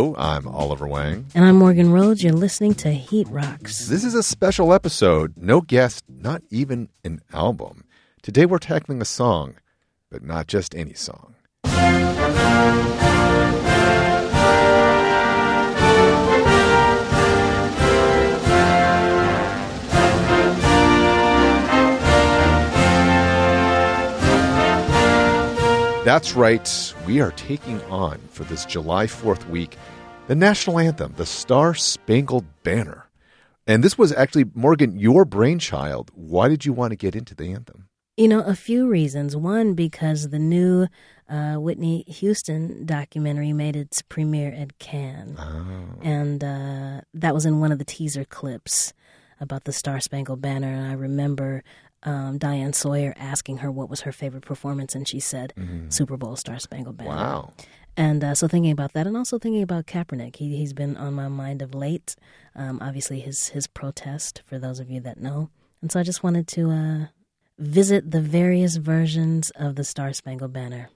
Hello, I'm Oliver Wang. And I'm Morgan Rhodes. You're listening to Heat Rocks. This is a special episode. No guest, not even an album. Today we're tackling a song, but not just any song. That's right. We are taking on for this July 4th week the national anthem, the Star Spangled Banner. And this was actually, Morgan, your brainchild. Why did you want to get into the anthem? You know, a few reasons. One, because the new uh, Whitney Houston documentary made its premiere at Cannes. Oh. And uh, that was in one of the teaser clips about the Star Spangled Banner. And I remember um, Diane Sawyer asking her what was her favorite performance, and she said Super Bowl Star Spangled Banner. Wow. And uh, so thinking about that, and also thinking about Kaepernick, he he's been on my mind of late. Um, obviously, his his protest for those of you that know, and so I just wanted to uh, visit the various versions of the Star Spangled Banner.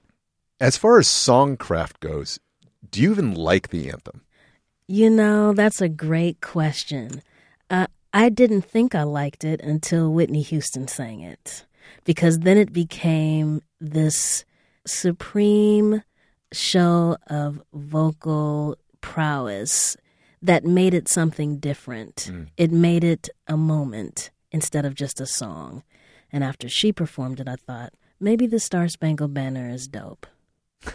As far as songcraft goes, do you even like the anthem? You know, that's a great question. Uh, I didn't think I liked it until Whitney Houston sang it, because then it became this supreme show of vocal prowess that made it something different. Hmm. It made it a moment instead of just a song. And after she performed it, I thought, maybe the Star Spangled Banner is dope.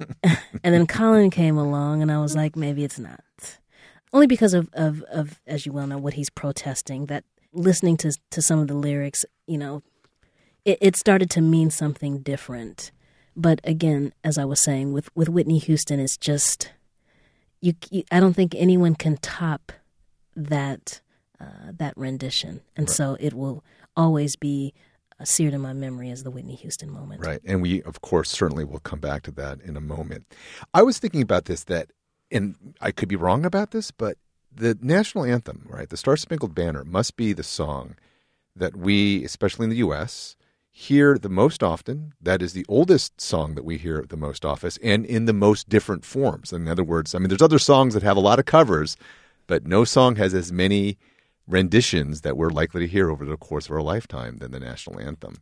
and then Colin came along, and I was like, maybe it's not. Only because of, of, of as you well know, what he's protesting, that listening to, to some of the lyrics, you know, it, it started to mean something different. But again, as I was saying, with, with Whitney Houston, it's just, you, you I don't think anyone can top that uh, that rendition, and so it will always be uh, seared in my memory as the Whitney Houston moment. Right. And we, of course, certainly will come back to that in a moment. I was thinking about this that, and I could be wrong about this, but the national anthem, right, the Star Spangled Banner, must be the song that we, especially in the U.S., hear the most often. That is the oldest song that we hear the most often, and in the most different forms. In other words, I mean, there's other songs that have a lot of covers, but no song has as many renditions that we're likely to hear over the course of our lifetime than the national anthem.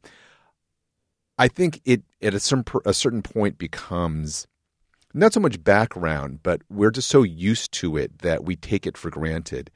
I think it at a certain, a certain point becomes not so much background, but we're just so used to it that we take it for granted.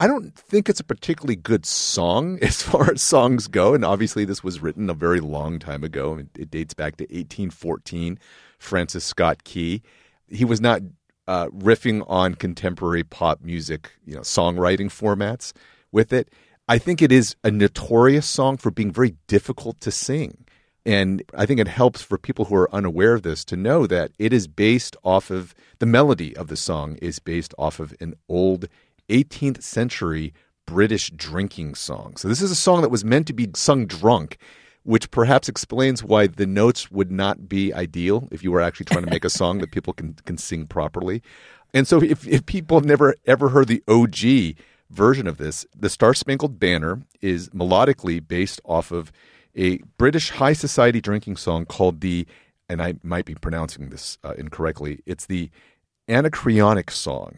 I don't think it's a particularly good song as far as songs go. And obviously, this was written a very long time ago. It dates back to 1814. Francis Scott Key. He was not uh, riffing on contemporary pop music, you know, songwriting formats with it. I think it is a notorious song for being very difficult to sing. And I think it helps for people who are unaware of this to know that it is based off of the melody of the song is based off of an old 18th century British drinking song. So this is a song that was meant to be sung drunk, which perhaps explains why the notes would not be ideal if you were actually trying to make a song that people can can sing properly. And so if, if people have never ever heard the OG version of this, the Star Spangled Banner is melodically based off of a British high society drinking song called the, and I might be pronouncing this uh, incorrectly, it's the Anacreonic Song.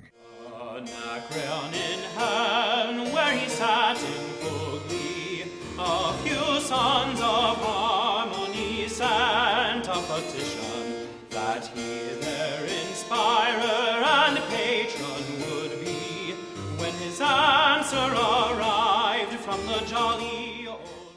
Anacreon in hand, where he sat in full glee, a few sons of harmony sent a petition that he their inspirer and patron would be. When his answer arrived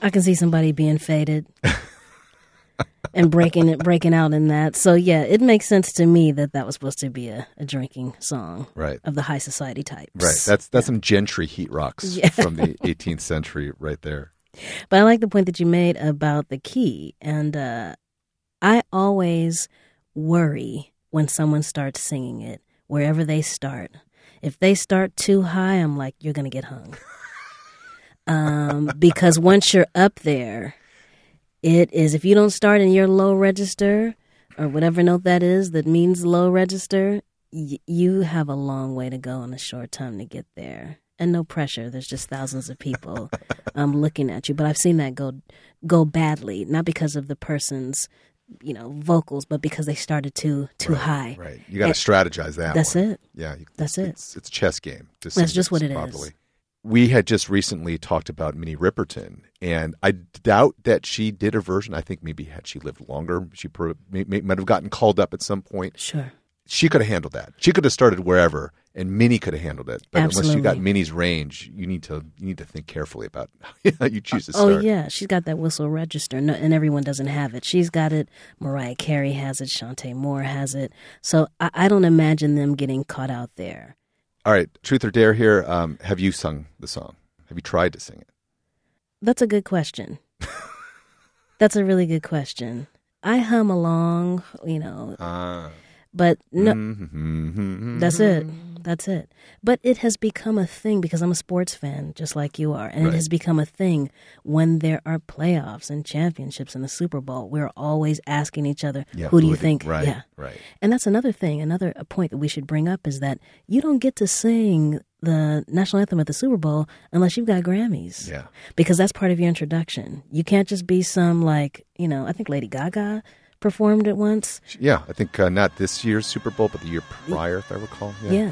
I can see somebody being faded and breaking it, breaking out in that. So yeah, it makes sense to me that that was supposed to be a, a drinking song, Right. of the high society types. Right. That's that's some gentry heat rocks Yeah. from the 18th century right there. But I like the point that you made about the key, and uh, I always worry when someone starts singing it wherever they start. If they start too high, I'm like, you're gonna get hung. um, because once you're up there, it is if you don't start in your low register or whatever note that is that means low register, y- you have a long way to go and a short time to get there. And no pressure. There's just thousands of people um, looking at you. But I've seen that go go badly, not because of the person's you know, vocals, but because they started too too high. Right. You got to strategize that. That's one. it. Yeah. you- That's it. It's, it's a chess game. That's just what it is. We had just recently talked about Minnie Riperton, and I doubt that she did a version. I think maybe had she lived longer, she pro- may, may, might have gotten called up at some point. Sure. She could have handled that. She could have started wherever, and Minnie could have handled it. But unless you got Minnie's range, you need to you need to think carefully about how you choose to Oh yeah, she's got that whistle register, no, and everyone doesn't have it. She's got it. Mariah Carey has it. Chanté Moore has it. So I, I don't imagine them getting caught out there. All right, truth or dare here. Um, have you sung the song? Have you tried to sing it? That's a good question. That's a really good question. I hum along, you know, Uh, but no, mhm. That's it. That's it. But it has become a thing because I'm a sports fan, just like you are. And Right. it has become a thing when there are playoffs and championships and the Super Bowl. We're always asking each other, Yeah, who do you it- think? Right, Yeah. right. And that's another thing, another point that we should bring up is that you don't get to sing the national anthem at the Super Bowl unless you've got Grammys. Yeah. Because that's part of your introduction. You can't just be some, like, you know, I think Lady Gaga performed it once. Yeah, I think uh, not this year's Super Bowl, but the year prior, if I recall. Yeah.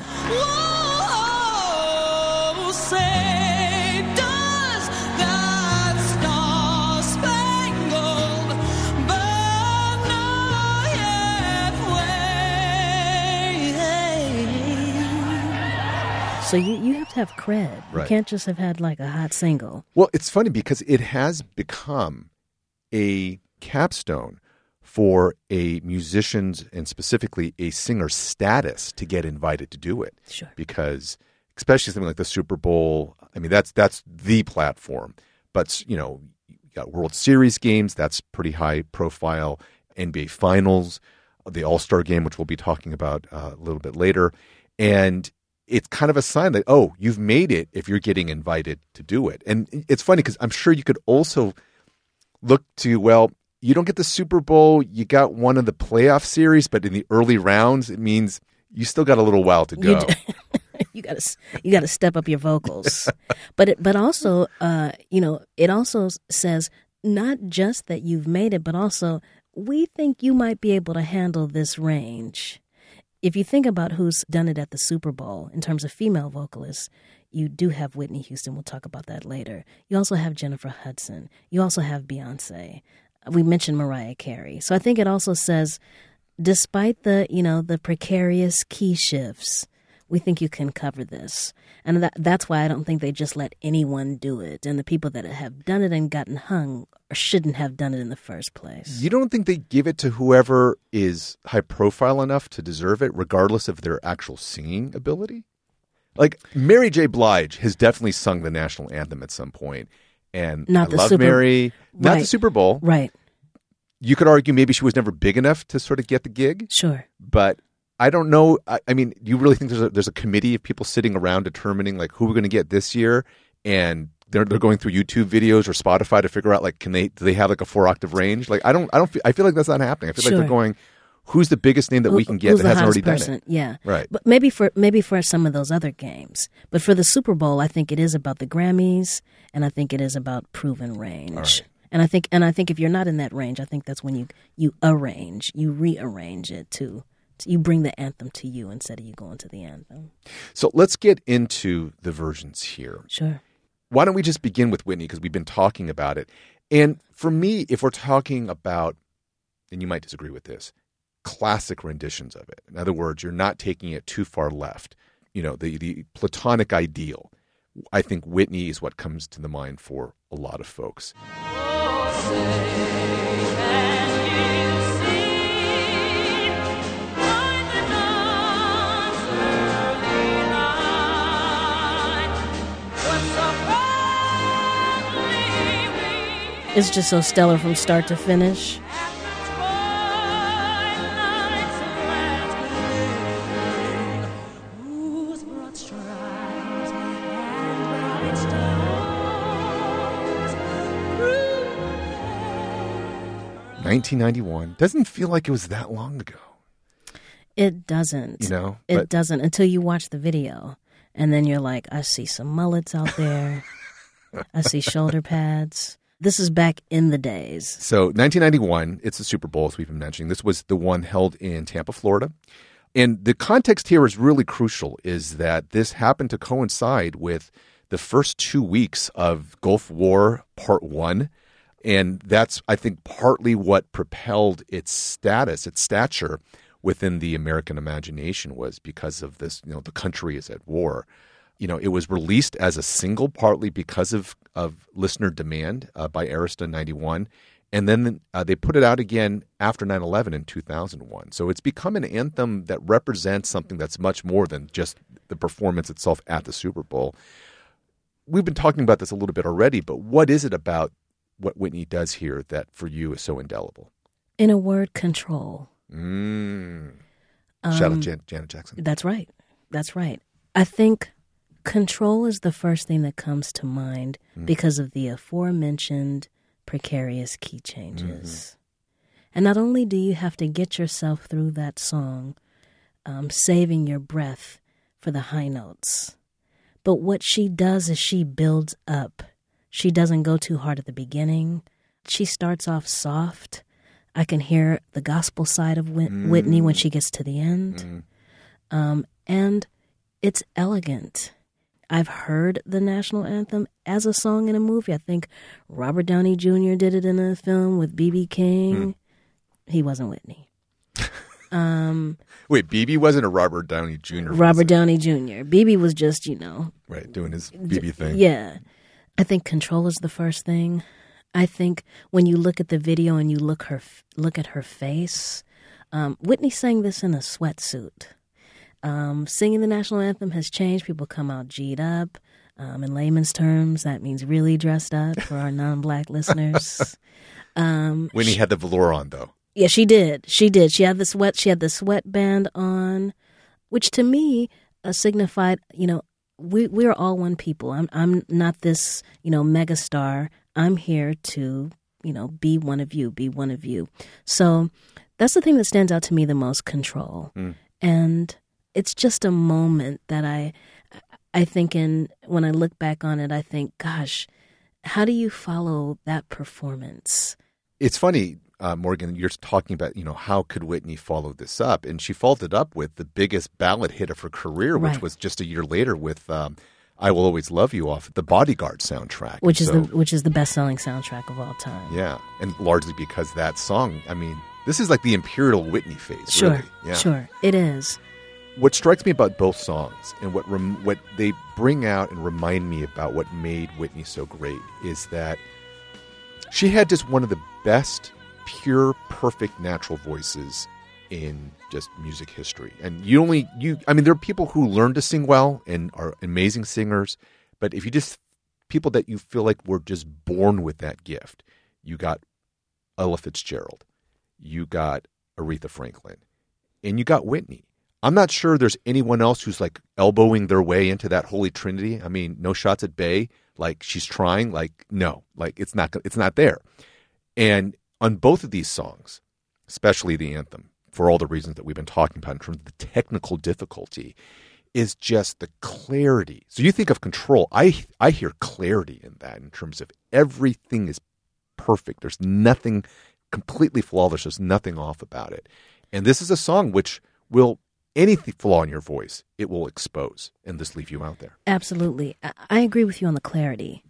Whoa, say does that star-spangled banner yet wave? So you, you have to have cred. You can't just have had like a hot single. Well, it's funny because it has become a capstone for a musician's and specifically a singer's status to get invited to do it. Sure. Because especially something like the Super Bowl, I mean that's that's the platform. But you know, you got World Series games, that's pretty high profile. NBA Finals, the All Star game, which we'll be talking about uh, a little bit later, and it's kind of a sign that oh, you've made it if you're getting invited to do it. And it's funny because I'm sure you could also look to well, you don't get the Super Bowl, you got one of the playoff series, but in the early rounds, it means you still got a little while to go. you got to you got to step up your vocals. but it, but also uh, you know, it also says not just that you've made it, but also we think you might be able to handle this range. If you think about who's done it at the Super Bowl in terms of female vocalists, you do have Whitney Houston. We'll talk about that later. You also have Jennifer Hudson. You also have Beyonce. We mentioned Mariah Carey. So I think it also says despite the you know the precarious key shifts we think you can cover this and that, that's why i don't think they just let anyone do it and the people that have done it and gotten hung shouldn't have done it in the first place You don't think they give it to whoever is high profile enough to deserve it, regardless of their actual singing ability? Like Mary J. Blige has definitely sung the national anthem at some point, and Not I the love Super- Mary, not the Right. Super Bowl. right You could argue maybe she was never big enough to sort of get the gig, sure but I don't know. I, I mean, do you really think there's a, there's a committee of people sitting around determining like who we're going to get this year, and they're they're going through YouTube videos or Spotify to figure out like can they do they have like a four octave range? Like I don't I don't feel, I feel like that's not happening. I feel like Sure. they're going, who's the biggest name that we can get that hasn't already hottest done it? yeah Right. but maybe for maybe for some of those other games but for the super bowl i think it is about the grammys and i think it is about proven range right. and i think and i think if you're not in that range i think that's when you you arrange you rearrange it to you bring the anthem to you instead of you going to the anthem So let's get into the versions here. sure why don't we just begin with Whitney because we've been talking about it. And for me, if we're talking about, and you might disagree with this, classic renditions of it. In other words, you're not taking it too far left. You know, the the platonic ideal. I think Whitney is what comes to the mind for a lot of folks. It's just so stellar from start to finish. 1991 doesn't feel like it was that long ago. It doesn't. You know, it but- doesn't until you watch the video, and then you're like, I see some mullets out there. I see shoulder pads. This is back in the days. So 1991, it's the Super Bowl, as we've been mentioning. This was the one held in Tampa, Florida. And the context here is really crucial is that this happened to coincide with the first two weeks of Gulf War Part 1. And that's, I think, partly what propelled its status, its stature within the American imagination was because of this, you know, the country is at war. You know, it was released as a single partly because of, of listener demand uh, by Arista 91. And then uh, they put it out again after 9 11 in 2001. So it's become an anthem that represents something that's much more than just the performance itself at the Super Bowl. We've been talking about this a little bit already, but what is it about what Whitney does here that for you is so indelible? In a word, control. Mm. Shout out Jan- Janet Jackson. That's right. That's right. I think control is the first thing that comes to mind because of the aforementioned precarious key changes. And not only do you have to get yourself through that song, um, saving your breath for the high notes, but what she does is she builds up. She doesn't go too hard at the beginning. She starts off soft. I can hear the gospel side of Whit- Whitney when she gets to the end. Um, and it's elegant. I've heard the national anthem as a song in a movie. I think Robert Downey Jr. did it in a film with B.B. King. He wasn't Whitney. Um, Wait, BB wasn't a Robert Downey Jr. Robert? Downey Jr. BB was just, you know, Right, doing his BB thing. Yeah. I think control is the first thing. I think when you look at the video and you look her look at her face, um, Whitney sang this in a sweatsuit. Um, singing the national anthem has changed. People come out G'd up. Um, in layman's terms, that means really dressed up for our non-black listeners. Um, Whitney had the velour on, though. yeah, she did. She did. She had the sweat. She had the sweatband on, which to me uh, signified, you know, we we are all one people. I'm I'm not this, you know, megastar. I'm here to, you know, be one of you. Be one of you. So that's the thing that stands out to me the most. Control, mm. and it's just a moment that I I think in when I look back on it, I think, gosh, how do you follow that performance? It's funny, uh, Morgan, you're talking about, you know, how could Whitney follow this up? And she followed it up with the biggest ballad hit of her career, which Right. was just a year later with um, I Will Always Love You off the Bodyguard soundtrack. which is So, the which is the best selling soundtrack of all time. Yeah, and largely because that song, I mean, this is like the Imperial Whitney phase, Sure, really. Yeah. sure, it is. What strikes me about both songs and what rem- what they bring out and remind me about what made Whitney so great is that she had just one of the best, pure, perfect natural voices in just music history. And you only you I mean there are people who learn to sing well and are amazing singers, but if you just people that you feel like were just born with that gift, you got Ella Fitzgerald, you got Aretha Franklin, and you got Whitney. I'm not sure there's anyone else who's like elbowing their way into that holy trinity. I mean, no shots at Bay. Like she's trying. Like no, like it's not. It's not there. And on both of these songs, especially the anthem, for all the reasons that we've been talking about in terms of the technical difficulty, is just the clarity. So you think of control. I I hear clarity in that in terms of everything is perfect. There's nothing completely flawless. There's nothing off about it. And this is a song which will any flaw in your voice, it will expose and just leave you out there. Absolutely, I, I agree with you on the clarity,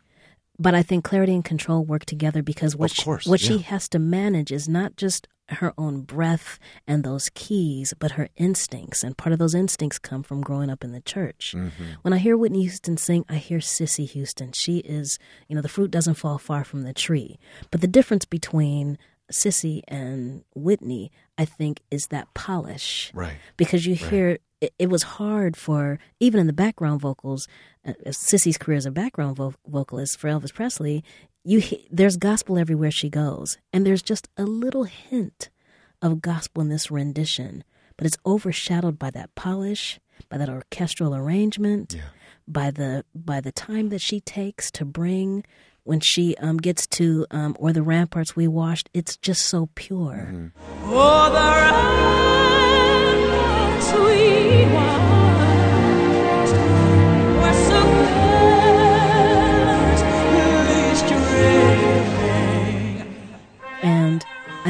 but I think clarity and control work together because what Of she, course, what she has to manage is not just her own breath and those keys, but her instincts. And part of those instincts come from growing up in the church. Mm-hmm. When I hear Whitney Houston sing, I hear Cissy Houston. She is, you know, the fruit doesn't fall far from the tree. But the difference between Sissy and Whitney, I think, is that polish Right. because you hear it, it was hard for even in the background vocals. Uh, Cissy's career as a background vo- vocalist for Elvis Presley, you there's gospel everywhere she goes, and there's just a little hint of gospel in this rendition, but it's overshadowed by that polish, by that orchestral arrangement, by the by the time that she takes to bring. When she um, gets to um, or the ramparts we washed, it's just so pure. Oh,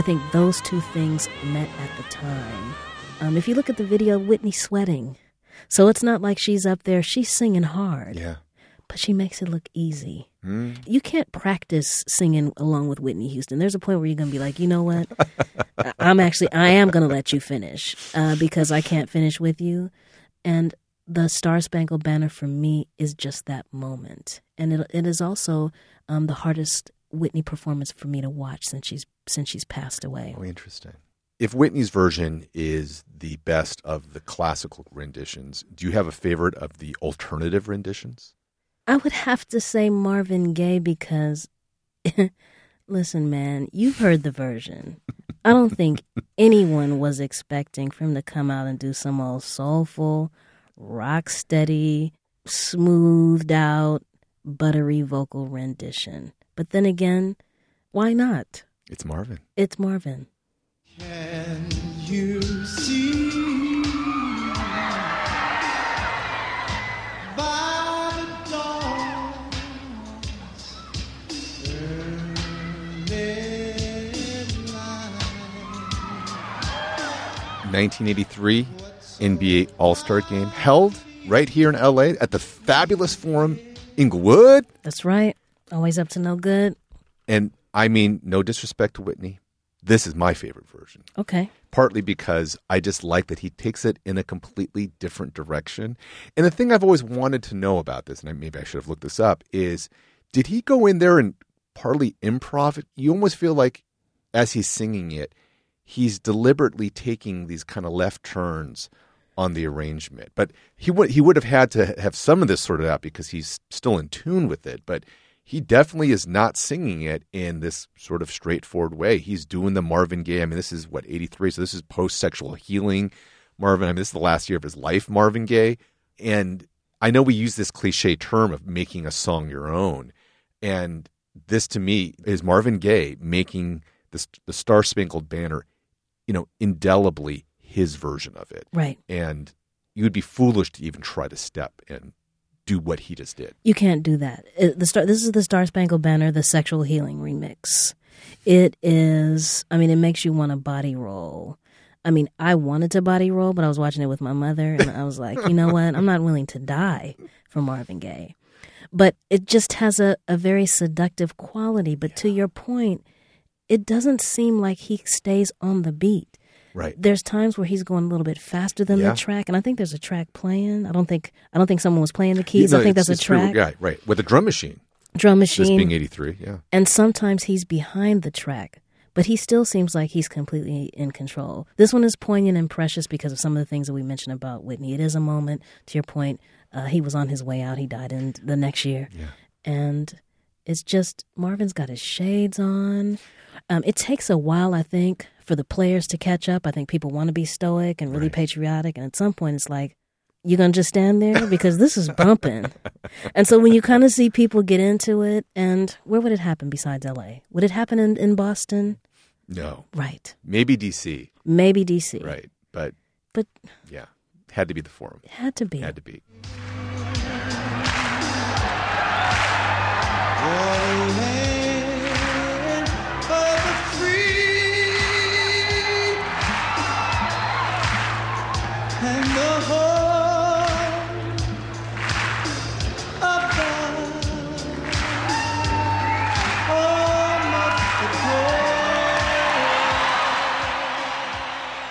I think those two things met at the time. Um, if you look at the video, Whitney sweating. So it's not like she's up there, she's singing hard. Yeah. But she makes it look easy. You can't practice singing along with Whitney Houston. There's a point where you're going to be like, you know what? I'm actually, I am going to let you finish uh, because I can't finish with you. And the Star Spangled Banner for me is just that moment. And it, it is also um, the hardest Whitney performance for me to watch since she's since she's passed away. Oh, interesting. If Whitney's version is the best of the classical renditions, do you have a favorite of the alternative renditions? I would have to say Marvin Gaye because, listen, man, you've heard the version. I don't think anyone was expecting for him to come out and do some old soulful, rock steady, smoothed out, buttery vocal rendition. But then again, why not? It's Marvin. It's Marvin. Can you see 1983 NBA All Star Game held right here in LA at the fabulous Forum Inglewood. That's right. Always up to no good. And I mean, no disrespect to Whitney. This is my favorite version. Okay. partly because I just like that he takes it in a completely different direction. And the thing I've always wanted to know about this, and maybe I should have looked this up, is did he go in there and partly improv it? You almost feel like as he's singing it, he's deliberately taking these kind of left turns on the arrangement. But he would he would have had to have some of this sorted out because he's still in tune with it. But he definitely is not singing it in this sort of straightforward way. He's doing the Marvin Gaye. I mean, this is what, 83? So this is post sexual healing Marvin. I mean, this is the last year of his life, Marvin Gaye. And I know we use this cliche term of making a song your own. And this to me is Marvin Gaye making this, the Star Spangled Banner, you know, indelibly his version of it. Right. And you would be foolish to even try to step and do what he just did. You can't do that. It- the star, this is the Star Spangled Banner, the sexual healing remix. It is. I mean, it makes you want to body roll. I mean, I wanted to body roll, but I was watching it with my mother, and I was like, you know what? I'm not willing to die for Marvin Gaye. But it just has a, a very seductive quality. But to your point, it doesn't seem like he stays on the beat. Right. There's times where he's going a little bit faster than Yeah. the track, and I think there's a track playing. I don't think I don't think someone was playing the keys. I think that's a track Yeah, right. With a drum machine. drum This machine, being 83, yeah. and sometimes he's behind the track, but he still seems like he's completely in control. This one is poignant and precious because of some of the things that we mentioned about Whitney. It is a moment. To your point, uh, he was on his way out. He died in the next year, and it's just Marvin's got his shades on. Um, it takes a while, I think, for the players to catch up. I think people want to be stoic and really patriotic, and at some point, it's like you're gonna just stand there because this is bumping. and so when you kind of see people get into it, and where would it happen besides L.A.? Would it happen in, in Boston? No. Right, Maybe DC, maybe D.C. right. But but yeah, had to be the forum. had to be. Had to be.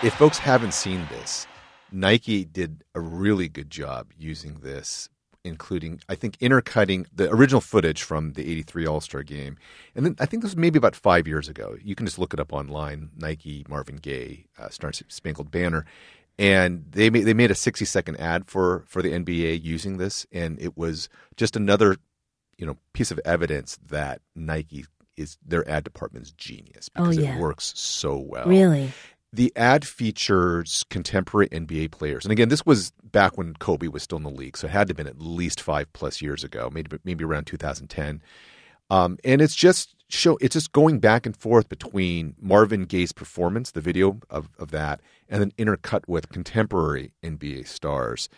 If folks haven't seen this, Nike did a really good job using this, including, I think, intercutting the original footage from the 83 All Star game. And then I think this was maybe about five years ago. You can just look it up online Nike Marvin Gaye, uh, Star Spangled Banner. And they made, they made a 60 second ad for, for the NBA using this. And it was just another you know piece of evidence that Nike is their ad department's genius Oh, because yeah. it works so well. Really? The ad features contemporary NBA players, and again, this was back when Kobe was still in the league, so it had to have been at least five plus years ago, maybe maybe around 2010. Um, and it's just show it's just going back and forth between Marvin Gaye's performance, the video of, of that, and then intercut with contemporary NBA stars.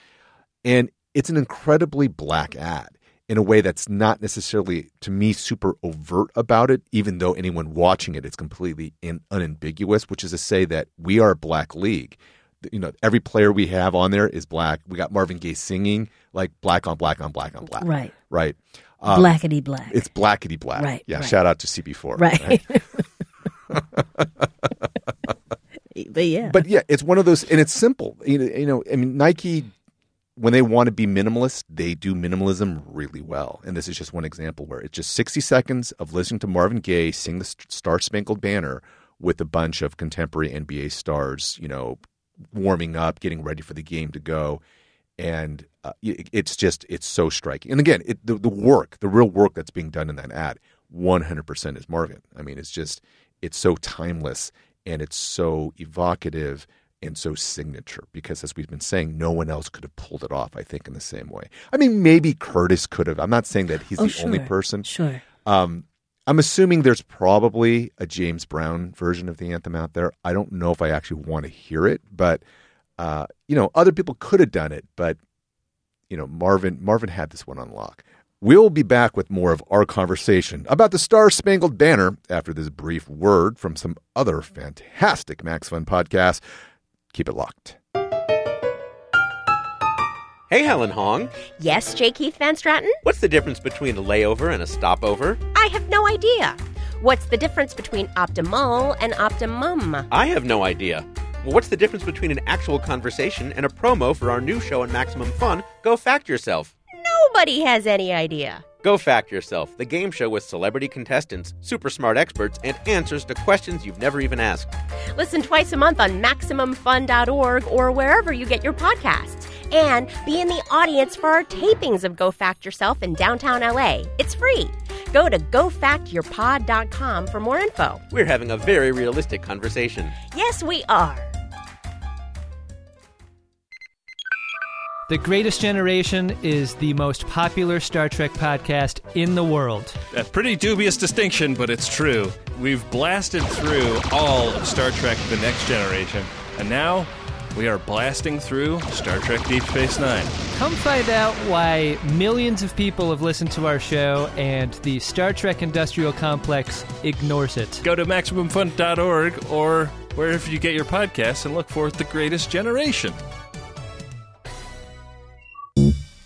And it's an incredibly black ad. In a way that's not necessarily to me super overt about it, even though anyone watching it is completely in, unambiguous, which is to say that we are a black league. You know, every player we have on there is black. We got Marvin Gaye singing like black on black on black on black. Right. Right. Um, Blackety black. It's blackety black. Right, Yeah. right. Shout out to CB4. right. but yeah. But yeah, it's one of those, and it's simple. You know, you know, I mean, Nike, when they want to be minimalist, they do minimalism really well. And this is just one example where it's just 60 seconds of listening to Marvin Gaye sing the Star Spangled Banner with a bunch of contemporary NBA stars, you know, warming up, getting ready for the game to go. And uh, it- it's just, it's so striking. And again, it, the, the work, the real work that's being done in that ad, 100% is Marvin. I mean, it's just, it's so timeless and it's so evocative and so signature because as we've been saying no one else could have pulled it off i think in the same way. I mean maybe curtis could have. I'm not saying that he's Oh, the only person. Sure. um, i'm assuming there's probably a james brown version of the anthem out there. I don't know if i actually want to hear it but uh, you know other people could have done it but you know marvin marvin had this one on lock. We'll be back with more of our conversation about the Star Spangled Banner after this brief word from some other fantastic Max Fun podcasts. Keep it locked. Hey, Helen Hong. Yes, J. Keith van Straaten? What's the difference between a layover and a stopover? I have no idea. What's the difference between optimal and optimum? I have no idea. Well, what's the difference between an actual conversation and a promo for our new show on Maximum Fun, Go Fact Yourself? Nobody has any idea. Go Fact Yourself, the game show with celebrity contestants, super smart experts, and answers to questions you've never even asked. Listen twice a month on MaximumFun.org or wherever you get your podcasts. And be in the audience for our tapings of Go Fact Yourself in downtown LA. It's free. Go to gofactyourpod.com for more info. We're having a very realistic conversation. Yes, we are. The Greatest Generation is the most popular Star Trek podcast in the world. A pretty dubious distinction, but it's true. We've blasted through all of Star Trek The Next Generation, and now we are blasting through Star Trek Deep Space Nine. Come find out why millions of people have listened to our show and the Star Trek industrial complex ignores it. Go to MaximumFun.org or wherever you get your podcasts and look for The Greatest Generation.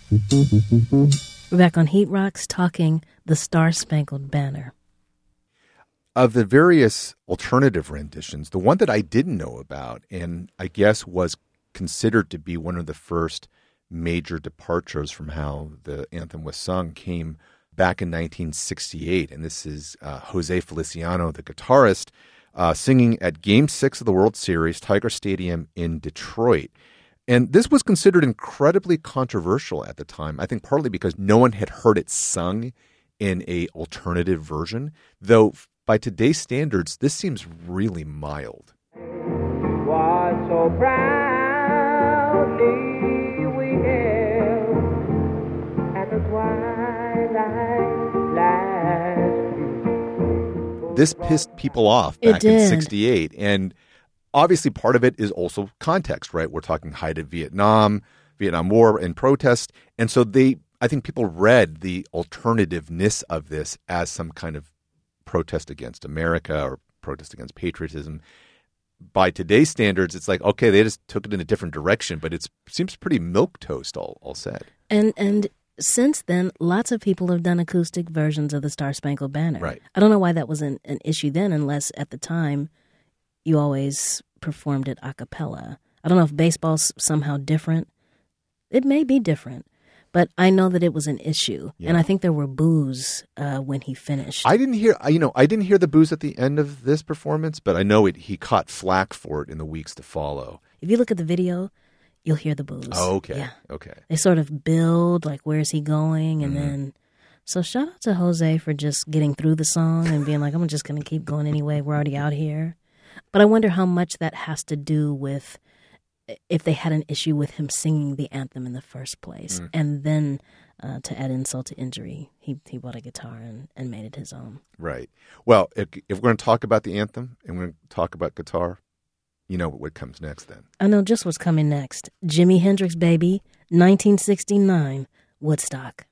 We're back on Heat Rocks talking the Star Spangled Banner. Of the various alternative renditions, the one that I didn't know about, and I guess was considered to be one of the first major departures from how the anthem was sung, came back in 1968. And this is uh, Jose Feliciano, the guitarist, uh, singing at Game Six of the World Series, Tiger Stadium in Detroit. And this was considered incredibly controversial at the time. I think partly because no one had heard it sung in a alternative version, though by today's standards, this seems really mild. was so proudly we hailed at the twilight's last This pissed people off back in 68. And obviously, part of it is also context, right? We're talking height of Vietnam, Vietnam War, and protest. And so they, I think people read the alternativeness of this as some kind of protest against America or protest against patriotism. By today's standards, it's like, okay, they just took it in a different direction, but it seems pretty milk toast, all, all said. And and since then, lots of people have done acoustic versions of the Star Spangled Banner. Right. I don't know why that was an, an issue then, unless at the time you always performed it a cappella. I don't know if baseball's somehow different. It may be different, but I know that it was an issue, and I think there were boos uh, when he finished. I didn't hear, you know, I didn't hear the boos at the end of this performance, but I know it. He caught flack for it in the weeks to follow. if you look at the video, you'll hear the boos. Oh, okay, Yeah. okay. they sort of build like where's he going and then so shout out to jose for just getting through the song and being like i'm just going to keep going anyway we're already out here but i wonder how much that has to do with if they had an issue with him singing the anthem in the first place and then uh, to add insult to injury he, he bought a guitar and, and made it his own Right. Well, if, if we're going to talk about the anthem and we're going to talk about guitar, you know what comes next then. i know just what's coming next jimi hendrix baby 1969 woodstock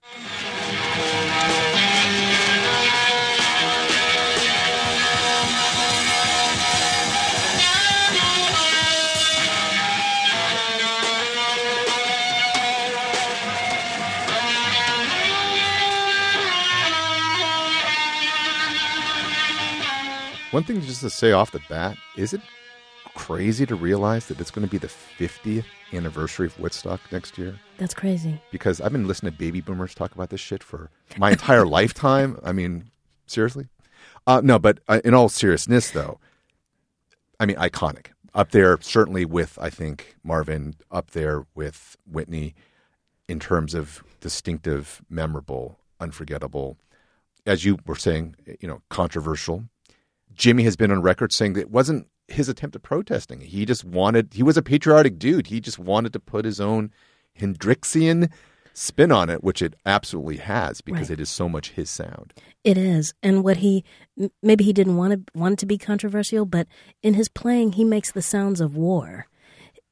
One thing just to say off the bat, is it crazy to realize that it's going to be the 50th anniversary of Woodstock next year? That's crazy. Because I've been listening to baby boomers talk about this shit for my entire lifetime. I mean, seriously? Uh, no, but uh, in all seriousness, though, I mean, iconic. Up there, certainly with, I think, Marvin, up there with Whitney in terms of distinctive, memorable, unforgettable. As you were saying, you know, controversial. Jimi has been on record saying that it wasn't his attempt at protesting. He just wanted, he was a patriotic dude. He just wanted to put his own Hendrixian spin on it, which it absolutely has because Right. it is so much his sound. It is, and what he maybe he didn't want to want it to be controversial, but in his playing, he makes the sounds of war.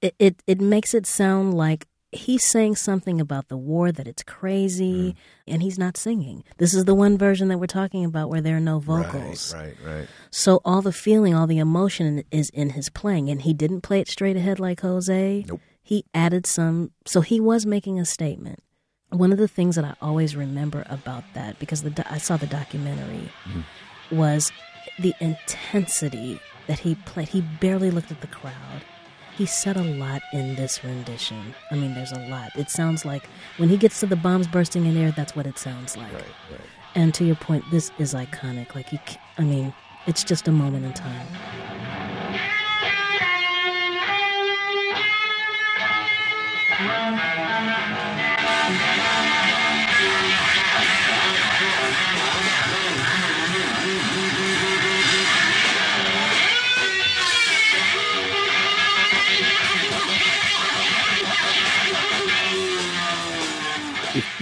It it, it makes it sound like he's saying something about the war that it's crazy, hmm. and he's not singing. This is the one version that we're talking about where there are no vocals. Right, right, right. So all the feeling, all the emotion is in his playing, and he didn't play it straight ahead like Jose. Nope. He added some, so he was making a statement. One of the things that I always remember about that, because the I saw the documentary, hmm. was the intensity that he played. He barely looked at the crowd. He said a lot in this rendition. I mean, there's a lot. It sounds like when he gets to the bombs bursting in air, that's what it sounds like. Right, right. And to your point, this is iconic. Like you, I mean, it's just a moment in time.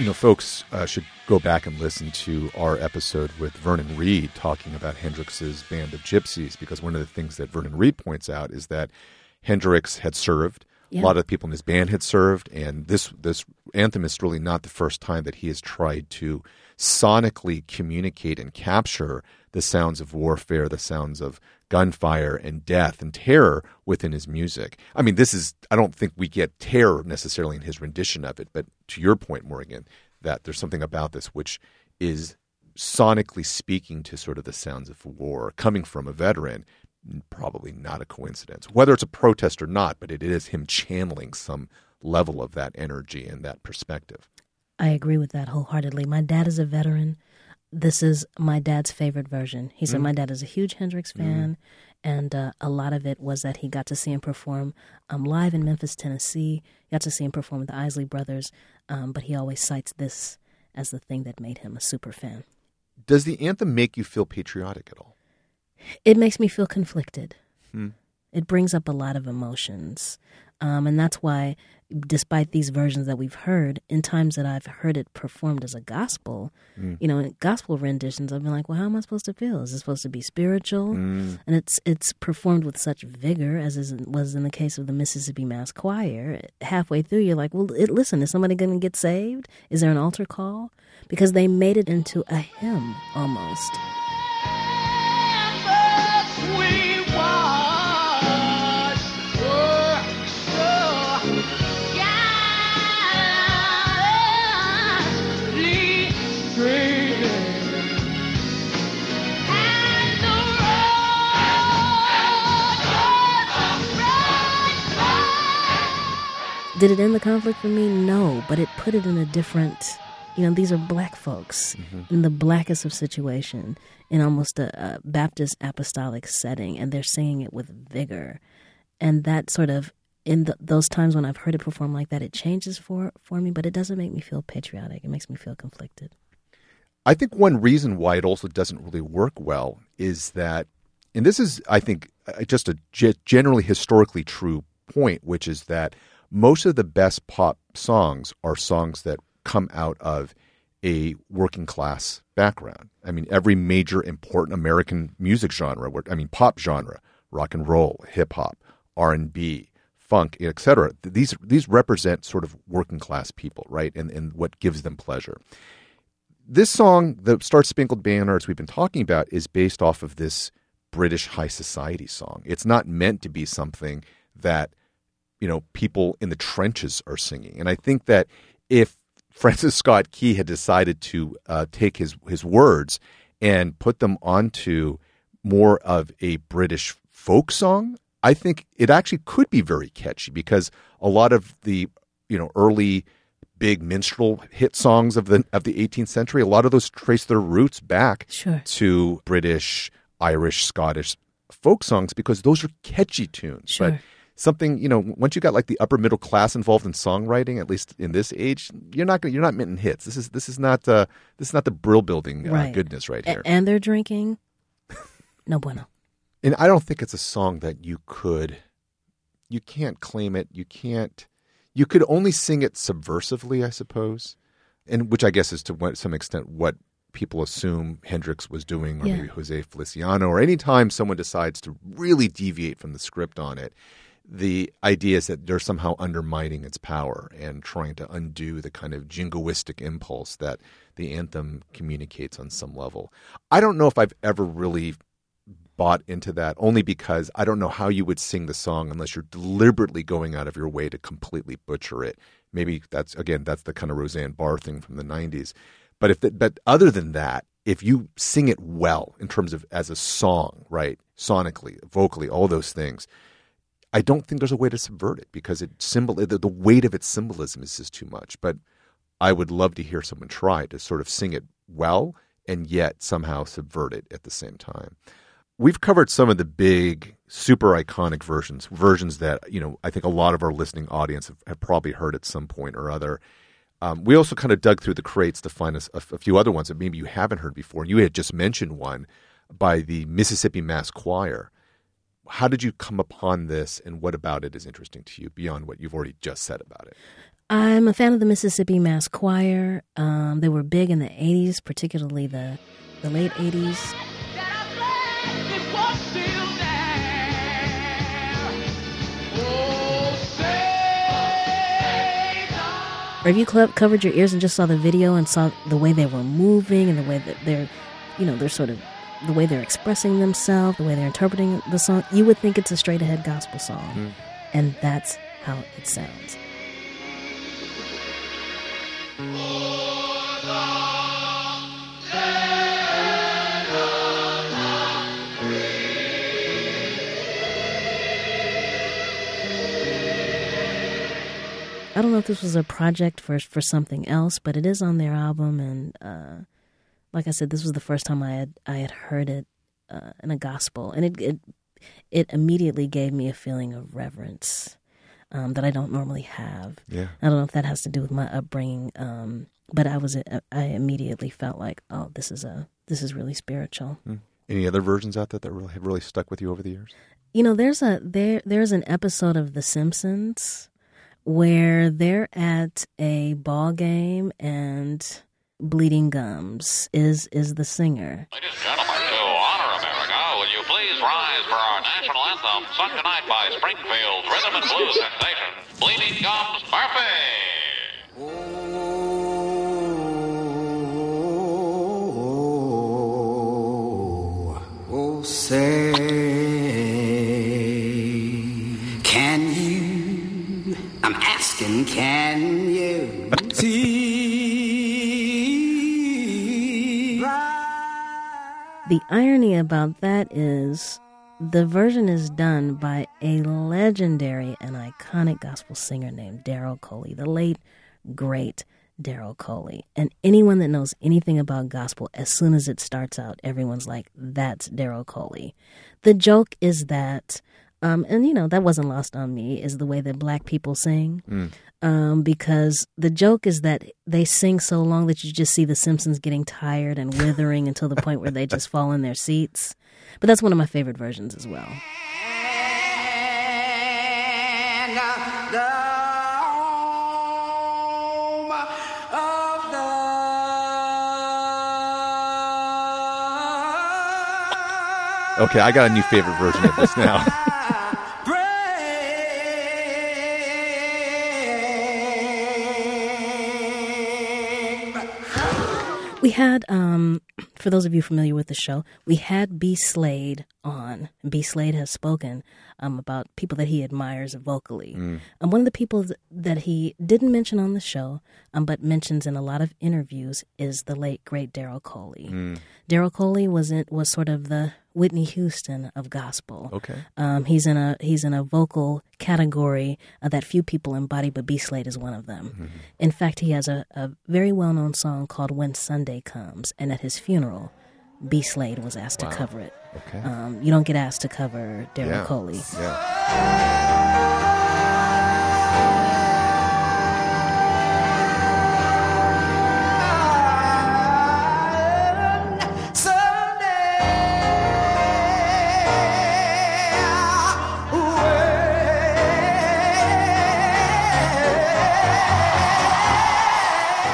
You know, folks uh, should go back and listen to our episode with Vernon Reid talking about Hendrix's Band of Gypsys, because one of the things that Vernon Reid points out is that Hendrix had served. Yeah. A lot of the people in his band had served, and this this anthem is really not the first time that he has tried to sonically communicate and capture the sounds of warfare, the sounds of gunfire and death and terror within his music. I mean, this is, I don't think we get terror necessarily in his rendition of it, but to your point, Morgan, that there's something about this which is sonically speaking to sort of the sounds of war coming from a veteran. Probably not a coincidence, whether it's a protest or not, but it is him channeling some level of that energy and that perspective. I agree with that wholeheartedly. My dad is a veteran. This is my dad's favorite version. He said my dad is a huge Hendrix fan, and uh, a lot of it was that he got to see him perform um, live in Memphis, Tennessee. He got to see him perform with the Isley Brothers, um, but he always cites this as the thing that made him a super fan. Does the anthem make you feel patriotic at all? It makes me feel conflicted. Hmm. It brings up a lot of emotions. Um, and that's why, despite these versions that we've heard, in times that I've heard it performed as a gospel, mm. you know, in gospel renditions, I've been like, well, how am I supposed to feel? Is this supposed to be spiritual? Mm. And it's it's performed with such vigor, as is, was in the case of the Mississippi Mass Choir. Halfway through, you're like, well, it, listen, is somebody going to get saved? Is there an altar call? Because they made it into a hymn almost. Did it end the conflict for me? No, but it put it in a different. You know, these are black folks in the blackest of situation in almost a, a Baptist apostolic setting, and they're singing it with vigor, and that sort of in the, those times when I've heard it performed like that, it changes for for me, but it doesn't make me feel patriotic. It makes me feel conflicted. I think one reason why it also doesn't really work well is that, and this is, I think, uh, just a generally historically true point, which is that most of the best pop songs are songs that come out of a working class background. I mean, every major important American music genre, I mean, pop genre, rock and roll, hip hop, R and B, funk, etc. These these represent sort of working class people, right? And and what gives them pleasure this song, the Star Spangled Banner, as we've been talking about, is based off of this British high society song. It's not meant to be something that you know people in the trenches are singing. And I think that if Francis Scott Key had decided to uh, take his his words and put them onto more of a British folk song, I think it actually could be very catchy because a lot of the you know early big minstrel hit songs of the of the 18th century, a lot of those trace their roots back Sure. to British, Irish, Scottish folk songs because those are catchy tunes. Sure. But something you know, once you got like the upper middle class involved in songwriting, at least in this age, you're not gonna, you're not minting hits. This is this is not uh, this is not the brill building uh, Right. goodness right A- here. and they're drinking. No bueno. And I don't think it's a song that you could, you can't claim it. You can't, you could only sing it subversively, I suppose, and which I guess is to what, some extent what people assume Hendrix was doing, or Yeah. maybe Jose Feliciano, or any time someone decides to really deviate from the script on it. The idea is that they're somehow undermining its power and trying to undo the kind of jingoistic impulse that the anthem communicates on some level. I don't know if I've ever really bought into that only because I don't know how you would sing the song unless you're deliberately going out of your way to completely butcher it. Maybe that's again that's the kind of Roseanne Barr thing from the 90s. But if the, but other than that, if you sing it well in terms of as a song, right? Sonically, vocally, all those things, I don't think there's a way to subvert it because it symbol the, the weight of its symbolism is just too much. But I would love to hear someone try to sort of sing it well and yet somehow subvert it at the same time. We've covered some of the big, super iconic versions, versions that you know I think a lot of our listening audience have, have probably heard at some point or other. Um, we also kind of dug through the crates to find a, a few other ones that maybe you haven't heard before. You had just mentioned one by the Mississippi Mass Choir. How did you come upon this, and what about it is interesting to you beyond what you've already just said about it? I'm a fan of the Mississippi Mass Choir. Um, they were big in the 80s, particularly the, the late 80s. It was still there. Oh, say Or have you cl- covered your ears and just saw the video and saw the way they were moving and the way that they're, you know, they're sort of the way they're expressing themselves, the way they're interpreting the song, you would think it's a straight ahead gospel song. And that's how it sounds. I don't know if this was a project for for something else, but it is on their album, and uh, like I said, this was the first time I had I had heard it uh, in a gospel, and it it it immediately gave me a feeling of reverence um, that I don't normally have. Yeah. I don't know if that has to do with my upbringing, um, but I was I immediately felt like, oh, this is a this is really spiritual. Any other versions out there that really have really stuck with you over the years? You know, there's a there there's an episode of The Simpsons where they're at a ball game and Bleeding Gums is is the singer. Ladies and gentlemen, to honor America, will you please rise for our national anthem, sung tonight by Springfield's rhythm and blues sensation, Bleeding Gums Murphy. Oh, oh, say, can you? I'm asking, can The irony about that is the version is done by a legendary and iconic gospel singer named Daryl Coley, the late great Daryl Coley. And anyone that knows anything about gospel, as soon as it starts out, everyone's like, that's Daryl Coley. The joke is that, um, and you know, that wasn't lost on me, is the way that black people sing. Um, because the joke is that they sing so long that you just see the Simpsons getting tired and withering until the point where they just fall in their seats. But that's one of my favorite versions as well. And uh, Okay, I got a new favorite version of this now. We had, um, for those of you familiar with the show, we had B. Slade on. B. Slade has spoken um, about people that he admires vocally. Mm. And one of the people that he didn't mention on the show, um, but mentions in a lot of interviews, is the late great Daryl Coley. Mm. Daryl Coley was in, was sort of the Whitney Houston of gospel. Okay. Um, he's in a he's in a vocal category uh, that few people embody, but B. Slade is one of them. Mm-hmm. In fact, he has a, a very well known song called "When Sunday Comes," and at his funeral, B. Slade was asked to cover it. Okay. Um, you don't get asked to cover Daryl Yeah. Coley. Yeah.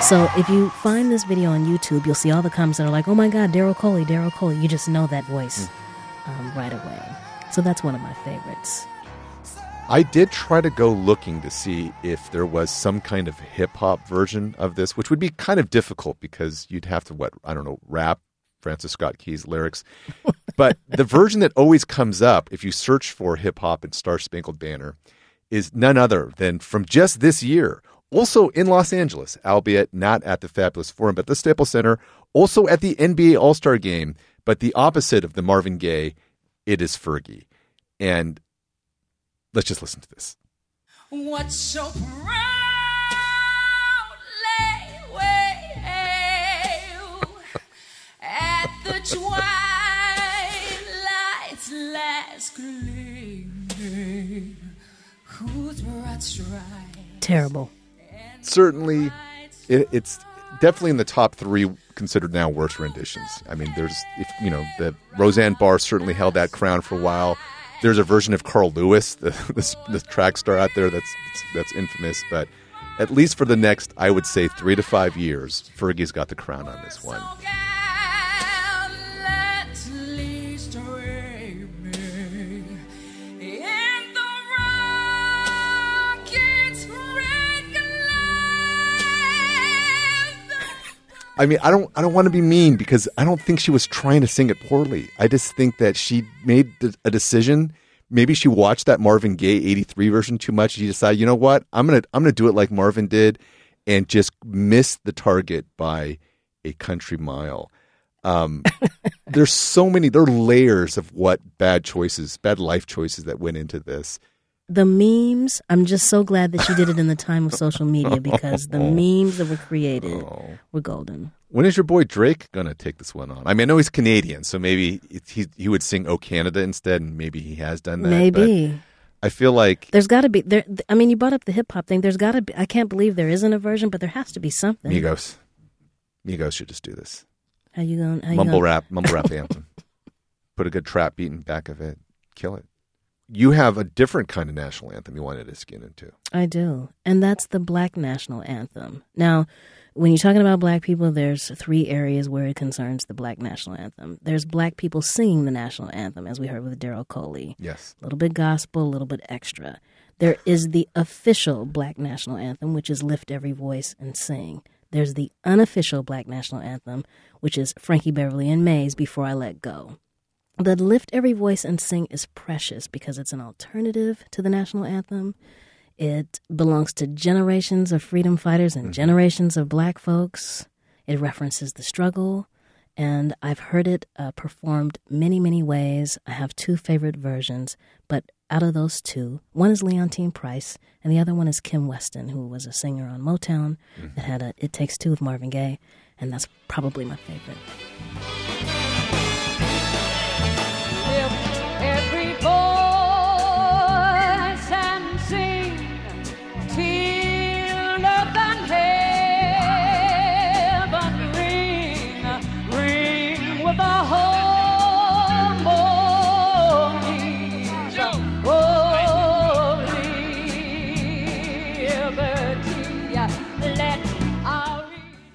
So if you find this video on YouTube, you'll see all the comments that are like, "Oh my God, Daryl Coley, Daryl Coley." You just know that voice um, right away. So that's one of my favorites. I did try to go looking to see if there was some kind of hip hop version of this, which would be kind of difficult because you'd have to what I don't know rap Francis Scott Key's lyrics. but the version that always comes up if you search for hip hop and Star Spangled Banner is none other than from just this year. Also in Los Angeles, albeit not at the Fabulous Forum, but the Staples Center. Also at the NBA All Star Game, but the opposite of the Marvin Gaye, it is Fergie. And let's just listen to this. What so proudly wail at the twilight's last gleaming, whose broad stride Terrible. Certainly it, it's definitely in the top three considered now worst renditions. I mean there's if you know the roseanne barr certainly held that crown for a while. There's a version of carl lewis the, the, the track star out there that's that's infamous. But at least for the next i would say three to five years fergie's got the crown on this one I mean, I don't, I don't want to be mean because I don't think she was trying to sing it poorly. I just think that she made a decision. Maybe she watched that Marvin Gaye '83 version too much. She decided, you know what, I'm gonna, I'm gonna do it like Marvin did, and just miss the target by a country mile. Um, there's so many, there are layers of what bad choices, bad life choices that went into this. The memes, I'm just so glad that she did it in the time of social media because the memes that were created oh. were golden. When is your boy Drake gonna take this one on? I mean, I know he's Canadian, so maybe he he would sing "Oh Canada" instead, and maybe he has done that. Maybe. I feel like There's got to be there. I mean, you brought up the hip hop thing. There's got to be. I can't believe there isn't a version, but there has to be something. Migos, Migos should just do this How you going? How you mumble gonna- rap, mumble rap anthem. Put a good trap beat in back of it, kill it. You have a different kind of national anthem you wanted to skin into. I do, and that's the Black National Anthem. Now, when you're talking about black people, there's three areas where it concerns the Black National Anthem. There's black people singing the national anthem, as we heard with Daryl Coley. Yes. A little bit gospel, a little bit extra. There is the official Black National Anthem, which is Lift Every Voice and Sing. There's the unofficial Black National Anthem, which is Frankie Beverly and Maze Before I Let Go. The Lift Every Voice and Sing is precious because it's an alternative to the national anthem. It belongs to generations of freedom fighters and generations of black folks. It references the struggle, and I've heard it uh, performed many, many ways. I have two favorite versions, but out of those two, one is Leontyne Price, and the other one is Kim Weston, who was a singer on Motown that had a It Takes Two with Marvin Gaye, and that's probably my favorite.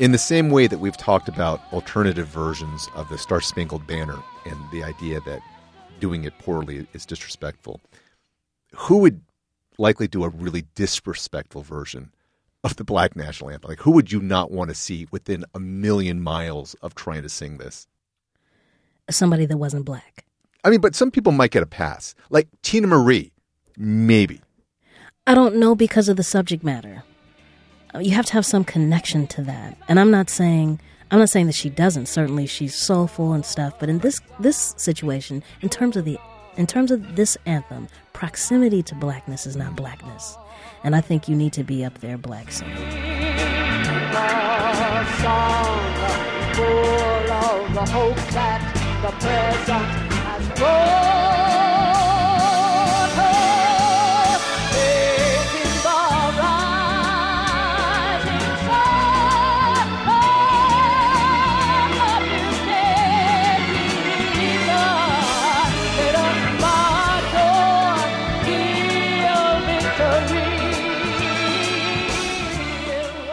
In the same way that we've talked about alternative versions of the Star Spangled Banner and the idea that doing it poorly is disrespectful, who would likely do a really disrespectful version of the black national anthem? Like, who would you not want to see within a million miles of trying to sing this? Somebody that wasn't black. I mean, but some people might get a pass. Like Teena Marie, maybe. I don't know because of the subject matter. You have to have some connection to that. And I'm not saying I'm not saying that she doesn't. Certainly she's soulful and stuff, but in this this situation, in terms of the in terms of this anthem, proximity to blackness is not blackness. And I think you need to be up there black singing.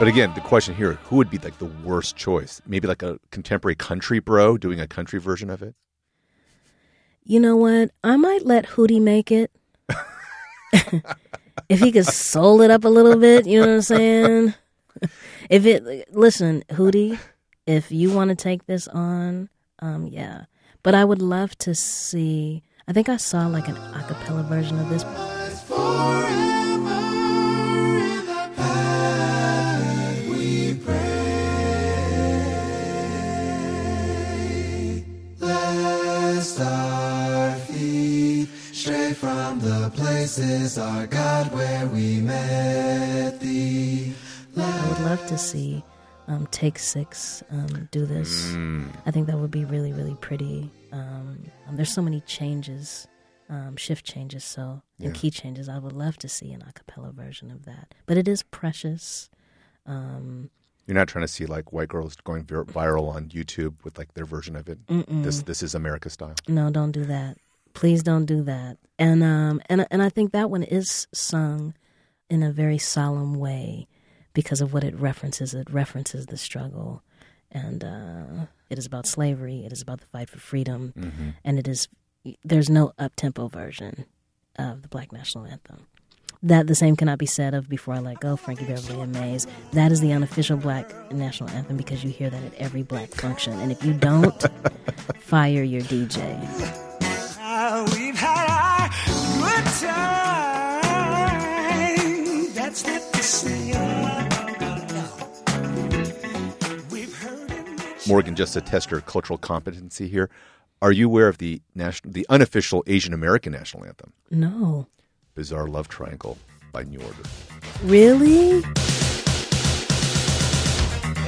But again, the question here: Who would be like the worst choice? Maybe like a contemporary country bro doing a country version of it. You know what? I might let Hootie make it. if he could soul it up a little bit, you know what I'm saying? If it listen, Hootie, if you want to take this on, um, yeah. But I would love to see I think I saw like an a cappella version of this. Stray from the places, our God, where we met thee. I would love to see um, Take Six um, do this. I think that would be really, really pretty. Um, um, there's so many changes, um, shift changes, so Yeah. and key changes. I would love to see an a cappella version of that. But it is precious. Um, You're not trying to see like white girls going vir- viral on YouTube with like their version of it. Mm-mm. This this is America style. No, don't do that. Please don't do that. And um and and I think that one is sung in a very solemn way because of what it references. It references the struggle, and uh, it is about slavery. It is about the fight for freedom, Mhm. and it is. There's no up tempo version of the Black National Anthem. That the same cannot be said of Before I Let Go, Frankie Beverly and Maze. That is the unofficial Black National Anthem because you hear that at every black function, and if you don't, fire your DJ. We've had our good time. That's not to say. We've heard it. Morgan, just to test your cultural competency here, are you aware of the national, the unofficial Asian American national anthem, No. "Bizarre Love Triangle" by New Order? Really?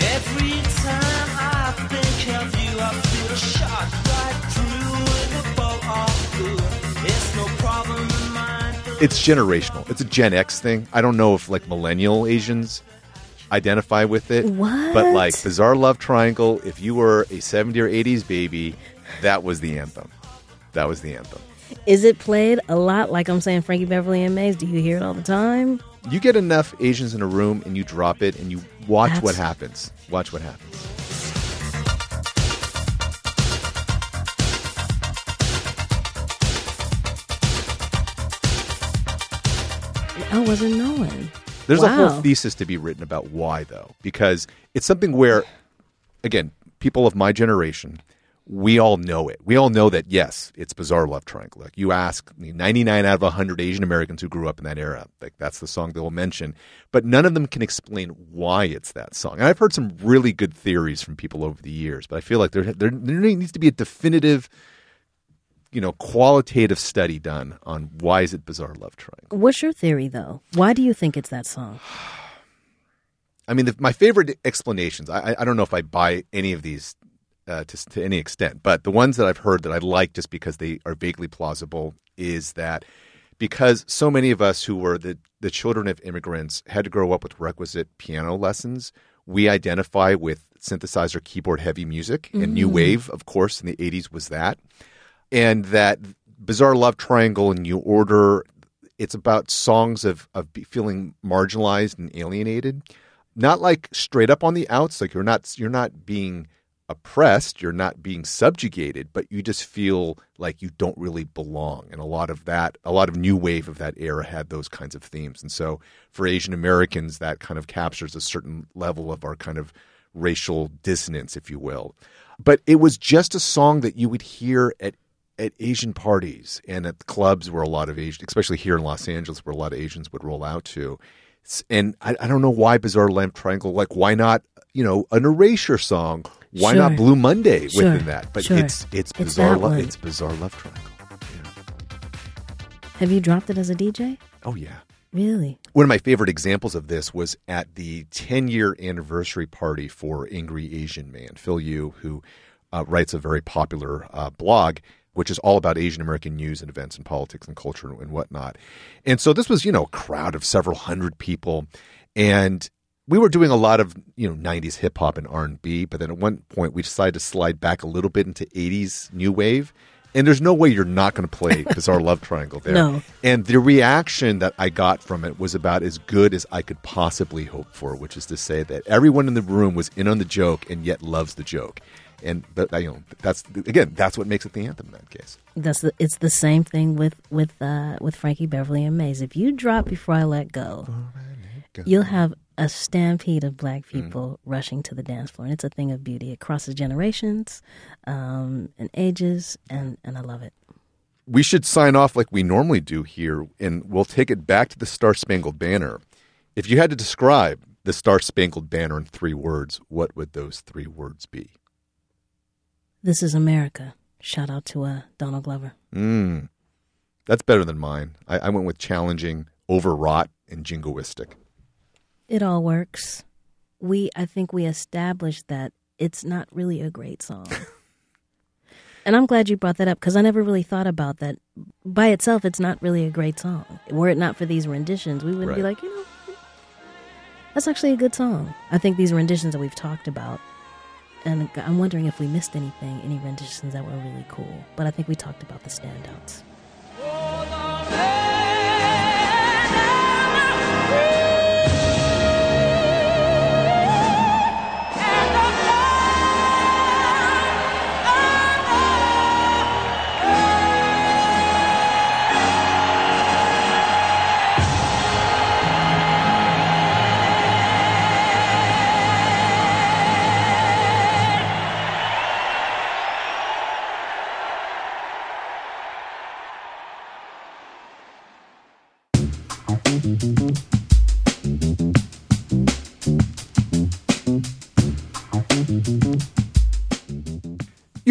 Every time I think of you, I feel shot right It's no problem in mine. It's generational. It's a Gen X thing. I don't know if like millennial Asians identify with it. What? But like Bizarre Love Triangle, if you were a 70s or 80s baby, that was the anthem. That was the anthem. Is it played a lot? Like I'm saying, Frankie Beverly and Maze. Do you hear it all the time? You get enough Asians in a room and you drop it and you watch That's- what happens. Watch what happens. I wasn't knowing. There's a whole thesis to be written about why, though, because it's something where, again, people of my generation, we all know it. We all know that, yes, it's Bizarre Love Triangle. Like you ask 99 out of 100 Asian Americans who grew up in that era, like that's the song they'll mention. But none of them can explain why it's that song. And I've heard some really good theories from people over the years, but I feel like there, there, there needs to be a definitive, you know, qualitative study done on why is it Bizarre Love Triangle. What's your theory, though? Why do you think it's that song? I mean, the, my favorite explanations. I, I- don't know if I buy any of these uh, to, to any extent, but the ones that I've heard that I like just because they are vaguely plausible is that because so many of us who were the the children of immigrants had to grow up with requisite piano lessons, we identify with synthesizer keyboard heavy music and new Mhm. wave, of course, in the '80s was that, and that bizarre love triangle and New Order. It's about songs of of feeling marginalized and alienated not like straight up on the outs like you're not you're not being oppressed, you're not being subjugated, but you just feel like you don't really belong. And a lot of that, a lot of new wave of that era had those kinds of themes. And so for Asian Americans, that kind of captures a certain level of our kind of racial dissonance, if you will. But it was just a song that you would hear at at Asian parties and at clubs where a lot of Asian, especially here in Los Angeles, where a lot of Asians would roll out to. And I, I don't know why Bizarre Lamp Triangle. Like, why not? You know, an erasure song. Why not Blue Monday Sure. within that? But Sure. it's it's It's bizarre. Lo- it's bizarre love triangle. Have you dropped it as a DJ? Oh yeah. Really? One of my favorite examples of this was at the 10 year anniversary party for Angry Asian Man, Phil Yu, who uh, writes a very popular uh, blog, which is all about Asian American news and events and politics and culture and whatnot. And so this was, you know, a crowd of several hundred people. And we were doing a lot of, you know, 90s hip hop and R&B, but then at one point we decided to slide back a little bit into 80s new wave. And there's no way you're not going to play Bizarre Love Triangle there. No. And the reaction that I got from it was about as good as I could possibly hope for, which is to say that everyone in the room was in on the joke and yet loves the joke. And but you know that's again that's what makes it the anthem in that case. That's the, it's the same thing with with uh, with Frankie Beverly and Maze. If you drop before I let go, you'll have a stampede of black people rushing to the dance floor, and it's a thing of beauty. It crosses generations um, and ages, and and I love it. We should sign off like we normally do here, and we'll take it back to the Star Spangled Banner. If you had to describe the Star Spangled Banner in three words, what would those three words be? This is America. Shout out to uh, Donald Glover. Mm, that's better than mine. I, I went with challenging, overwrought, and jingoistic. It all works. We, I think, we established that it's not really a great song. and I'm glad you brought that up because I never really thought about that. By itself, it's not really a great song. Were it not for these renditions, we wouldn't be like, you know, that's actually a good song. I think these renditions that we've talked about, and I'm wondering if we missed anything, any renditions that were really cool. But I think we talked about the standouts. Oh,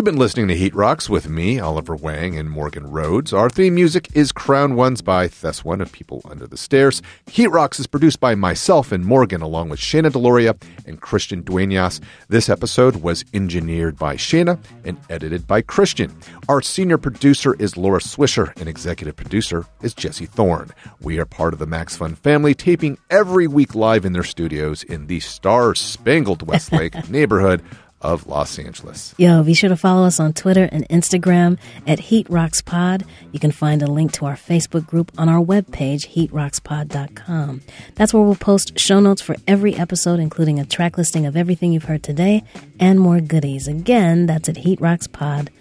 You've been listening to Heat Rocks with me, Oliver Wang, and Morgan Rhodes. Our theme music is Crown Ones by Thes One of People Under the Stairs. Heat Rocks is produced by myself and Morgan, along with Shana Deloria and Christian Duenas. This episode was engineered by Shana and edited by Christian. Our senior producer is Laura Swisher, and executive producer is Jesse Thorn. We are part of the Max Fun family, taping every week live in their studios in the star spangled Westlake neighborhood of Los Angeles. Yo, be sure to follow us on Twitter and Instagram at Heat Rocks Pod. You can find a link to our Facebook group on our webpage, heatrockspod.com. That's where we'll post show notes for every episode, including a track listing of everything you've heard today and more goodies. Again, that's at heatrockspod.com.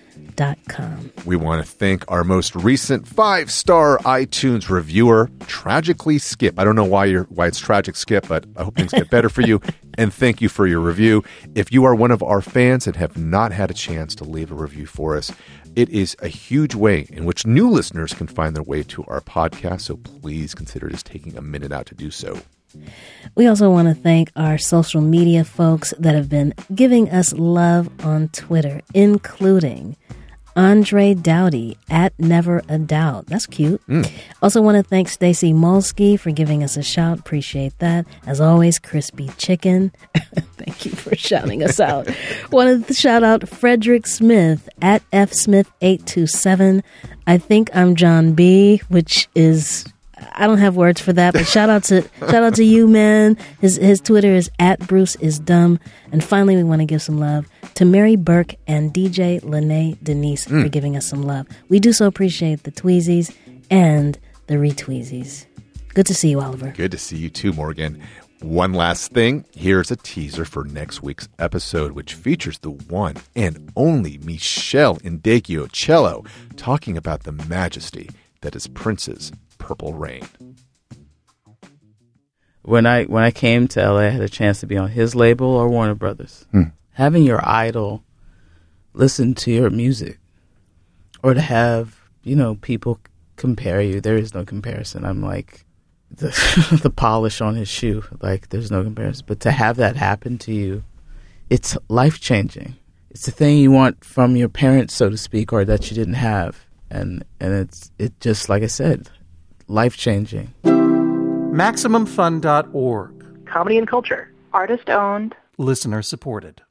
We want to thank our most recent five star iTunes reviewer, Tragically Skip. I don't know why you're why it's tragic, Skip, but I hope things get better for you. And thank you for your review. If you are one of our fans and have not had a chance to leave a review for us, it is a huge way in which new listeners can find their way to our podcast. So please consider just taking a minute out to do so. We also want to thank our social media folks that have been giving us love on Twitter, including Andre Dowdy at Never a Doubt. That's cute. Mm. Also want to thank Stacy Molsky for giving us a shout. Appreciate that. As always, Crispy Chicken. thank you for shouting us out. Wanted to shout out Frederick Smith at F Smith eight two seven. I think I'm John B, which is I don't have words for that, but shout out to shout out to you, man. His his Twitter is at Bruce is dumb. And finally, we want to give some love to Mary Burke and DJ Lene Denise for Mm. giving us some love. We do so appreciate the tweezies and the retweezies. Good to see you, Oliver. Good to see you too, Morgan. One last thing here's a teaser for next week's episode, which features the one and only Meshell Ndegeocello talking about the majesty that is Prince's Purple Rain. When I when I came to LA, I had a chance to be on his label or Warner Brothers. Hmm. Having your idol listen to your music, or to have you know people compare you, there is no comparison. I'm like the the polish on his shoe, like there's no comparison. But to have that happen to you, it's life changing. It's the thing you want from your parents, so to speak, or that you didn't have, and and it's it just like I said, life changing. MaximumFun.org. Comedy and culture. Artist owned. Listener supported.